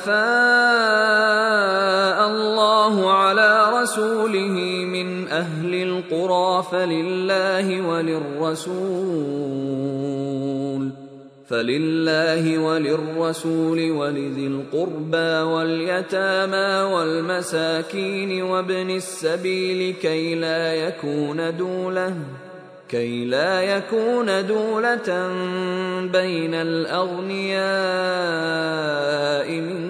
افاء الله على رسوله من أهل القرى فلله وللرسول فلله وللرسول ولذي القربى واليتامى والمساكين وابن السبيل كي لا يكون دوله كي لا يكون دولة بين الأغنياء منكم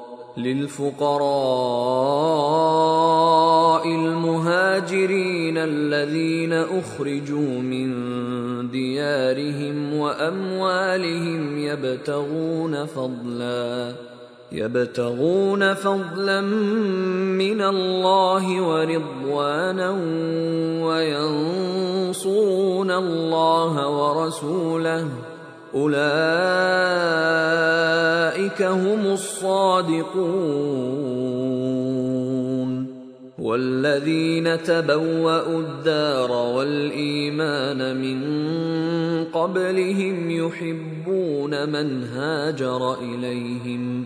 للفقراء المهاجرين الذين أخرجوا من ديارهم وأموالهم يبتغون فضلا يبتغون فضلا من الله ورضوانا وينصرون الله ورسوله. أولئك هم الصادقون. والذين تبوأوا الدار والإيمان من قبلهم يحبون من هاجر إليهم.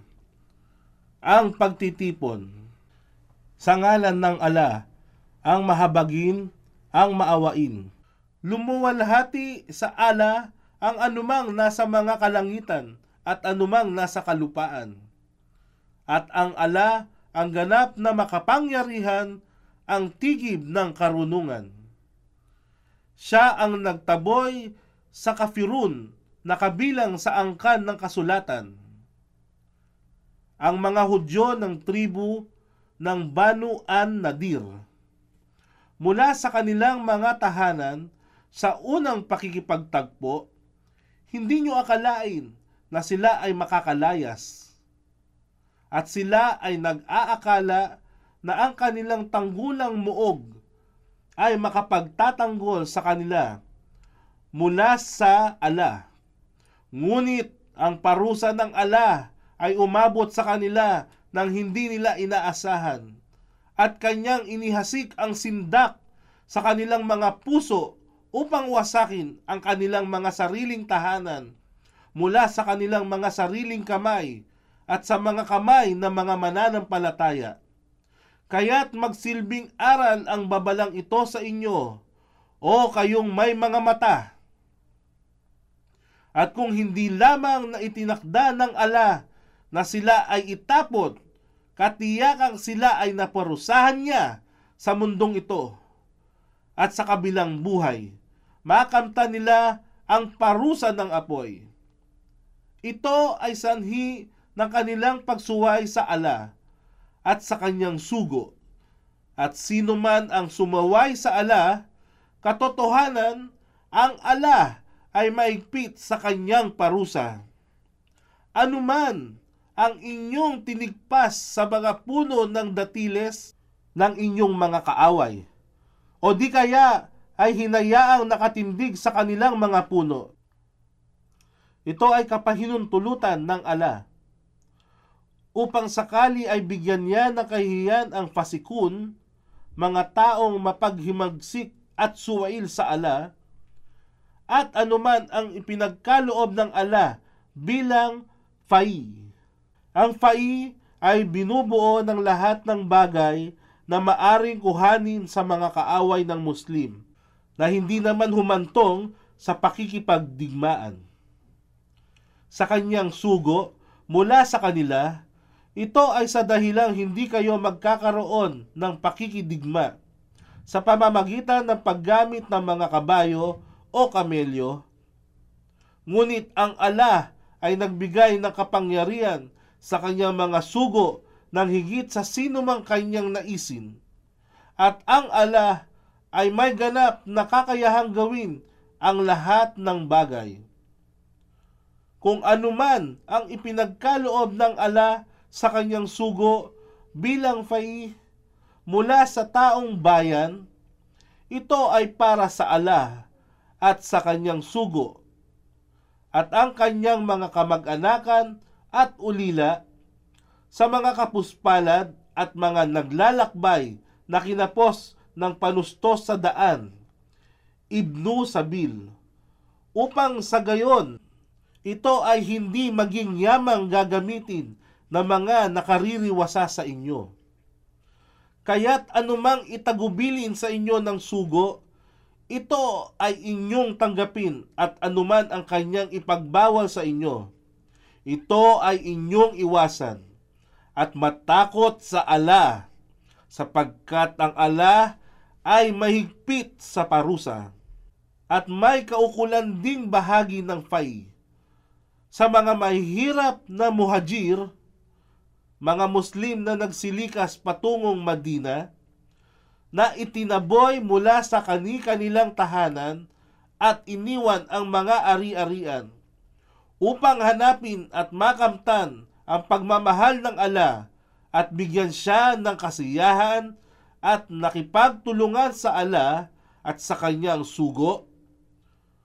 Ang pagtitipon Sa ngalan ng ala, ang mahabagin, ang maawain. Lumuwalhati sa ala ang anumang nasa mga kalangitan at anumang nasa kalupaan. At ang ala ang ganap na makapangyarihan ang tigib ng karunungan. Siya ang nagtaboy sa kafirun na kabilang sa angkan ng kasulatan. Ang mga Hudyo ng tribu ng Banu an Nadir. Mula sa kanilang mga tahanan sa unang pakikipagtagpo, hindi nyo akalain na sila ay makakalayas. At sila ay nag-aakala na ang kanilang tanggulang muog ay makapagtatanggol sa kanila mula sa ala. Ngunit ang parusa ng ala ay umabot sa kanila nang hindi nila inaasahan at kanyang inihasik ang sindak sa kanilang mga puso upang wasakin ang kanilang mga sariling tahanan mula sa kanilang mga sariling kamay at sa mga kamay ng mga mananampalataya. Kaya't magsilbing aral ang babalang ito sa inyo, o kayong may mga mata. At kung hindi lamang na itinakda ng ala na sila ay itapot, katiyakang sila ay naparusahan niya sa mundong ito. At sa kabilang buhay, makamta nila ang parusa ng apoy. Ito ay sanhi ng kanilang pagsuway sa ala at sa kanyang sugo. At sino man ang sumaway sa ala, katotohanan, ang ala ay maigpit sa kanyang parusa. Anuman ang inyong tinigpas sa mga puno ng datiles ng inyong mga kaaway, o di kaya ay hinayaang nakatindig sa kanilang mga puno. Ito ay kapahinuntulutan ng ala upang sakali ay bigyan niya ng kahihiyan ang pasikun, mga taong mapaghimagsik at suwail sa ala, at anuman ang ipinagkaloob ng ala bilang fai. Ang fai ay binubuo ng lahat ng bagay na maaring kuhanin sa mga kaaway ng Muslim na hindi naman humantong sa pakikipagdigmaan. Sa kanyang sugo mula sa kanila, ito ay sa dahilang hindi kayo magkakaroon ng pakikidigma sa pamamagitan ng paggamit ng mga kabayo o kamelyo. Ngunit ang ala ay nagbigay ng kapangyarihan sa kanyang mga sugo ng higit sa sino mang kanyang naisin. At ang ala ay may ganap na kakayahang gawin ang lahat ng bagay. Kung anuman ang ipinagkaloob ng ala sa kanyang sugo bilang fai mula sa taong bayan, ito ay para sa ala at sa kanyang sugo. At ang kanyang mga kamag-anakan at ulila sa mga kapuspalad at mga naglalakbay na kinapos ng panustos sa daan, ibnu sabil, upang sa gayon, ito ay hindi maging yamang gagamitin na mga nakaririwasa sa inyo. Kaya't anumang itagubilin sa inyo ng sugo, ito ay inyong tanggapin at anuman ang kanyang ipagbawal sa inyo. Ito ay inyong iwasan at matakot sa ala sapagkat ang ala ay mahigpit sa parusa at may kaukulan ding bahagi ng fay. Sa mga mahirap na muhajir, mga Muslim na nagsilikas patungong Madina na itinaboy mula sa kani-kanilang tahanan at iniwan ang mga ari-arian upang hanapin at makamtan ang pagmamahal ng ala at bigyan siya ng kasiyahan at nakipagtulungan sa ala at sa kanyang sugo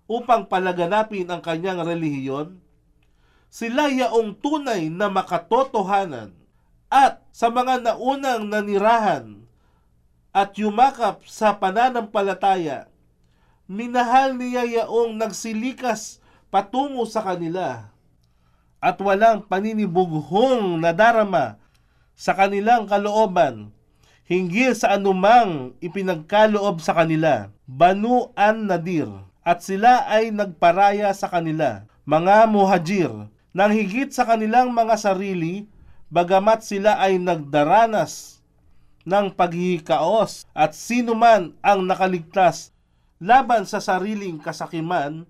upang palaganapin ang kanyang relihiyon, sila yaong tunay na makatotohanan at sa mga naunang nanirahan at yumakap sa pananampalataya, minahal niya yaong nagsilikas patungo sa kanila at walang paninibughong nadarama sa kanilang kalooban hinggil sa anumang ipinagkaloob sa kanila. Banu an Nadir at sila ay nagparaya sa kanila, mga muhajir, nang higit sa kanilang mga sarili, bagamat sila ay nagdaranas ng paghihikaos at sino man ang nakaligtas laban sa sariling kasakiman,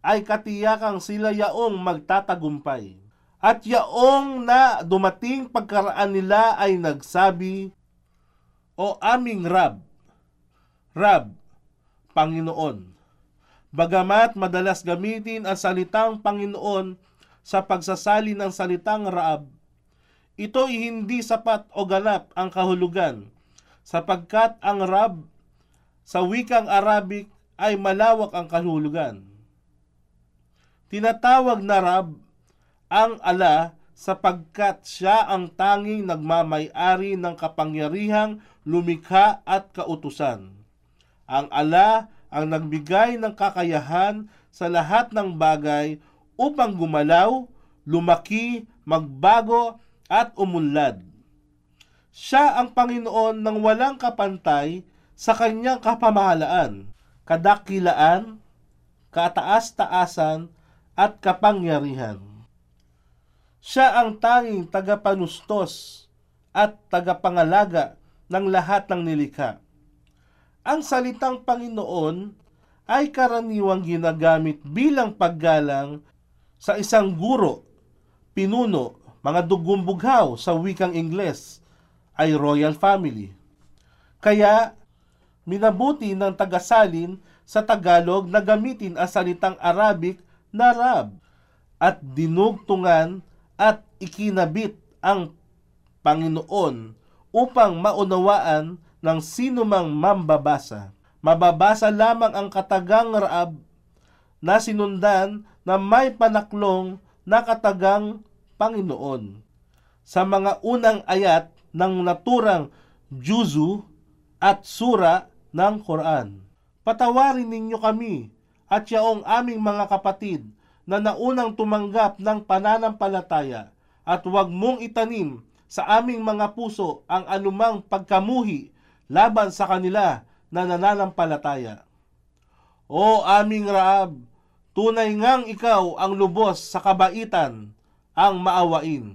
ay katiyakang sila yaong magtatagumpay. At yaong na dumating pagkaraan nila ay nagsabi, O aming Rab, Rab, Panginoon, Bagamat madalas gamitin ang salitang Panginoon sa pagsasali ng salitang Raab, ito ay hindi sapat o ganap ang kahulugan sapagkat ang Rab sa wikang Arabic ay malawak ang kahulugan. Tinatawag na Rab ang ala sapagkat siya ang tanging nagmamay-ari ng kapangyarihang lumikha at kautusan. Ang ala ang nagbigay ng kakayahan sa lahat ng bagay upang gumalaw, lumaki, magbago at umunlad. Siya ang Panginoon ng walang kapantay sa kanyang kapamahalaan, kadakilaan, kataas-taasan at kapangyarihan. Siya ang tanging tagapanustos at tagapangalaga ng lahat ng nilikha ang salitang Panginoon ay karaniwang ginagamit bilang paggalang sa isang guro, pinuno, mga dugumbughaw sa wikang Ingles ay royal family. Kaya, minabuti ng tagasalin sa Tagalog na gamitin ang salitang Arabic na Rab at dinugtungan at ikinabit ang Panginoon upang maunawaan ng sino mang mambabasa. Mababasa lamang ang katagang Raab na sinundan na may panaklong na katagang Panginoon. Sa mga unang ayat ng naturang Juzu at Sura ng Quran. Patawarin ninyo kami at yaong aming mga kapatid na naunang tumanggap ng pananampalataya at huwag mong itanim sa aming mga puso ang anumang pagkamuhi laban sa kanila na nananampalataya. O aming Raab, tunay ngang ikaw ang lubos sa kabaitan, ang maawain.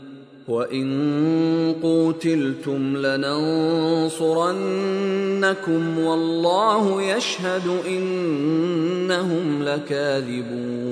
وان قوتلتم لننصرنكم والله يشهد انهم لكاذبون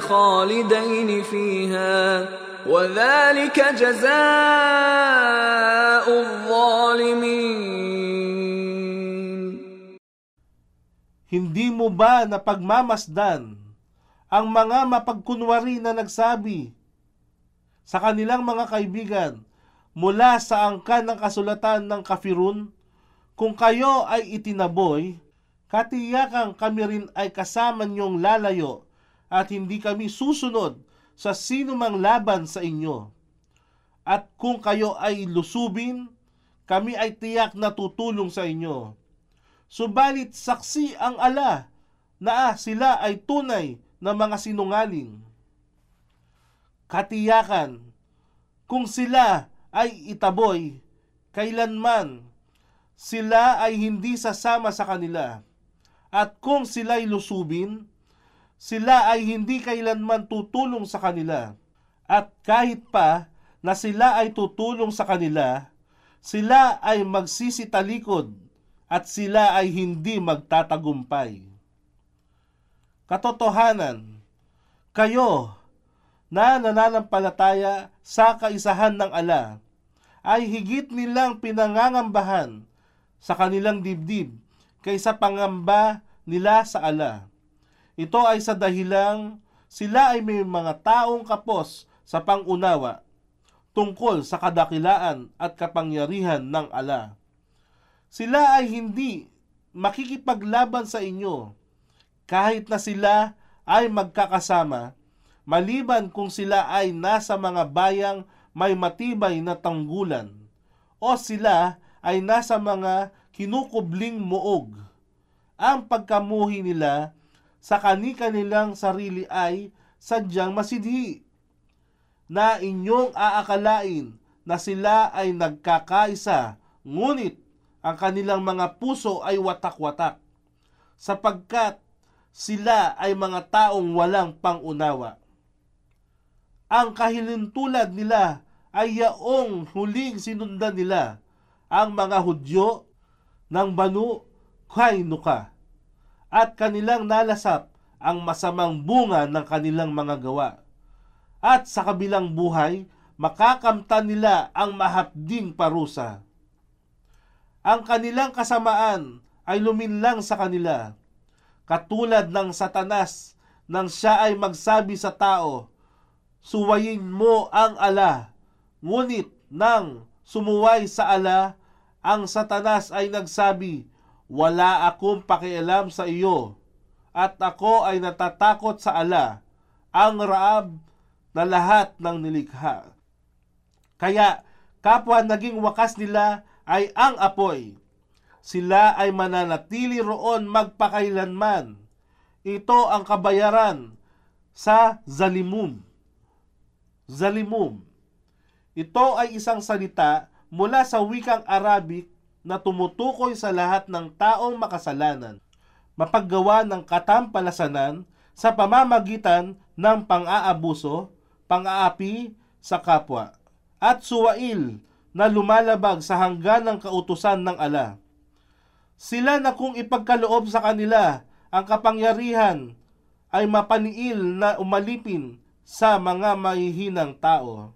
خالدين فيها وذلك جزاء الظالمين Hindi mo ba napagmamasdan ang mga mapagkunwari na nagsabi sa kanilang mga kaibigan mula sa angkan ng kasulatan ng kafirun, kung kayo ay itinaboy, katiyakang kami rin ay kasama niyong lalayo at hindi kami susunod sa sino mang laban sa inyo. At kung kayo ay lusubin, kami ay tiyak na tutulong sa inyo. Subalit saksi ang ala na sila ay tunay na mga sinungaling. Katiyakan, kung sila ay itaboy, kailanman sila ay hindi sasama sa kanila. At kung sila'y lusubin, sila ay hindi kailanman tutulong sa kanila. At kahit pa na sila ay tutulong sa kanila, sila ay magsisitalikod at sila ay hindi magtatagumpay. Katotohanan, kayo na nananampalataya sa kaisahan ng ala ay higit nilang pinangangambahan sa kanilang dibdib kaysa pangamba nila sa ala. Ito ay sa dahilang sila ay may mga taong kapos sa pangunawa tungkol sa kadakilaan at kapangyarihan ng ala. Sila ay hindi makikipaglaban sa inyo kahit na sila ay magkakasama maliban kung sila ay nasa mga bayang may matibay na tanggulan o sila ay nasa mga kinukubling muog. Ang pagkamuhi nila sa kani-kanilang sarili ay sadyang masidhi na inyong aakalain na sila ay nagkakaisa, ngunit ang kanilang mga puso ay watak-watak, sapagkat sila ay mga taong walang pangunawa. Ang kahilintulad nila ay yaong huling sinundan nila ang mga Hudyo ng Banu Kainuka at kanilang nalasap ang masamang bunga ng kanilang mga gawa. At sa kabilang buhay, makakamtan nila ang mahapding parusa. Ang kanilang kasamaan ay luminlang sa kanila, katulad ng satanas nang siya ay magsabi sa tao, Suwayin mo ang ala, ngunit nang sumuway sa ala, ang satanas ay nagsabi, Wala akong pakialam sa iyo, at ako ay natatakot sa ala, ang raab na lahat ng nilikha. Kaya kapwa naging wakas nila ay ang apoy. Sila ay mananatili roon magpakailanman. Ito ang kabayaran sa zalimum. Zalimum. Ito ay isang salita mula sa wikang Arabic na tumutukoy sa lahat ng taong makasalanan, mapaggawa ng katampalasanan sa pamamagitan ng pang-aabuso, pang-aapi sa kapwa, at suwail na lumalabag sa hanggan ng kautusan ng ala. Sila na kung ipagkaloob sa kanila ang kapangyarihan ay mapaniil na umalipin sa mga mahihinang tao.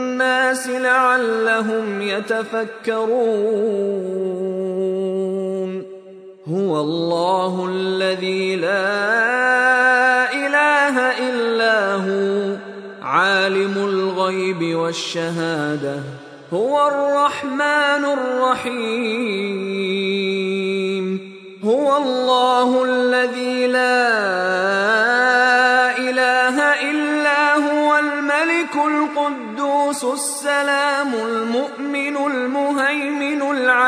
لعلهم يتفكرون. هو الله الذي لا إله إلا هو عالم الغيب والشهادة هو الرحمن الرحيم. هو الله الذي لا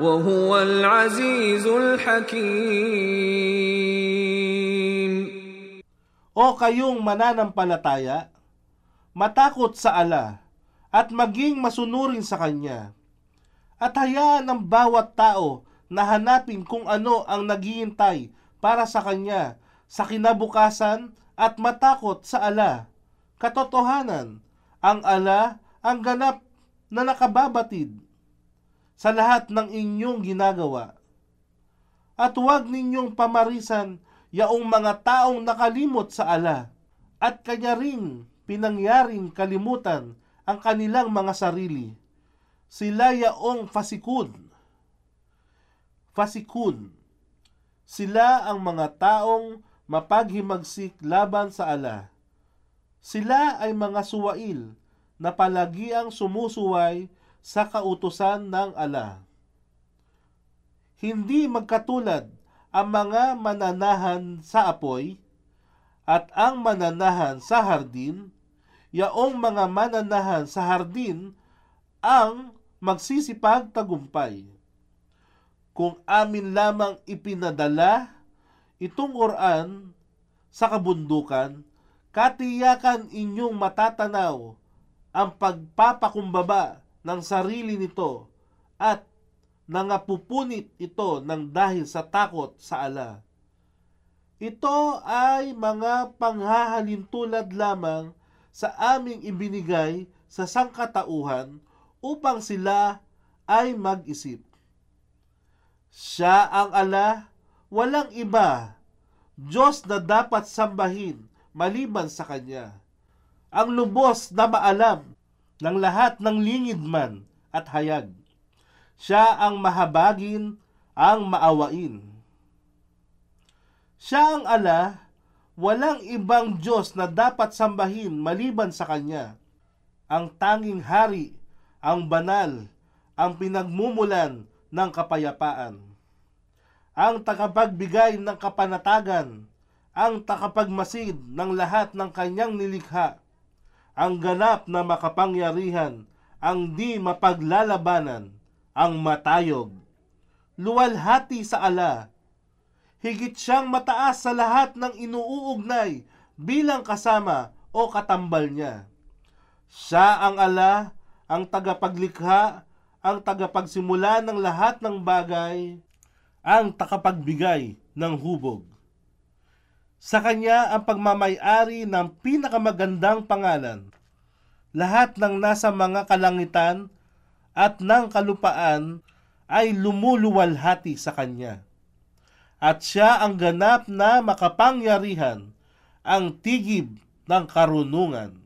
وهو العزيز الحكيم O kayong mananampalataya, matakot sa ala at maging masunurin sa Kanya. At hayaan ang bawat tao na hanapin kung ano ang naghihintay para sa Kanya sa kinabukasan at matakot sa ala. Katotohanan, ang ala ang ganap na nakababatid sa lahat ng inyong ginagawa. At huwag ninyong pamarisan yaong mga taong nakalimot sa ala at kanya rin pinangyaring kalimutan ang kanilang mga sarili. Sila yaong fasikun. Fasikun. Sila ang mga taong mapaghimagsik laban sa ala. Sila ay mga suwail na palagiang sumusuway sa kautusan ng ala. Hindi magkatulad ang mga mananahan sa apoy at ang mananahan sa hardin, yaong mga mananahan sa hardin ang magsisipag tagumpay. Kung amin lamang ipinadala itong Quran sa kabundukan, katiyakan inyong matatanaw ang pagpapakumbaba ng sarili nito at nangapupunit ito ng dahil sa takot sa ala. Ito ay mga panghahalintulad lamang sa aming ibinigay sa sangkatauhan upang sila ay mag-isip. Siya ang ala, walang iba, Diyos na dapat sambahin maliban sa Kanya. Ang lubos na maalam ng lahat ng lingid man at hayag. Siya ang mahabagin, ang maawain. Siya ang ala, walang ibang Diyos na dapat sambahin maliban sa Kanya. Ang tanging hari, ang banal, ang pinagmumulan ng kapayapaan. Ang tagapagbigay ng kapanatagan, ang takapagmasid ng lahat ng kanyang nilikha, ang ganap na makapangyarihan, ang di mapaglalabanan, ang matayog. Luwalhati sa ala, higit siyang mataas sa lahat ng inuugnay bilang kasama o katambal niya. Siya ang ala, ang tagapaglikha, ang tagapagsimula ng lahat ng bagay, ang takapagbigay ng hubog. Sa kanya ang pagmamayari ng pinakamagandang pangalan. Lahat ng nasa mga kalangitan at ng kalupaan ay lumuluwalhati sa kanya. At siya ang ganap na makapangyarihan, ang tigib ng karunungan.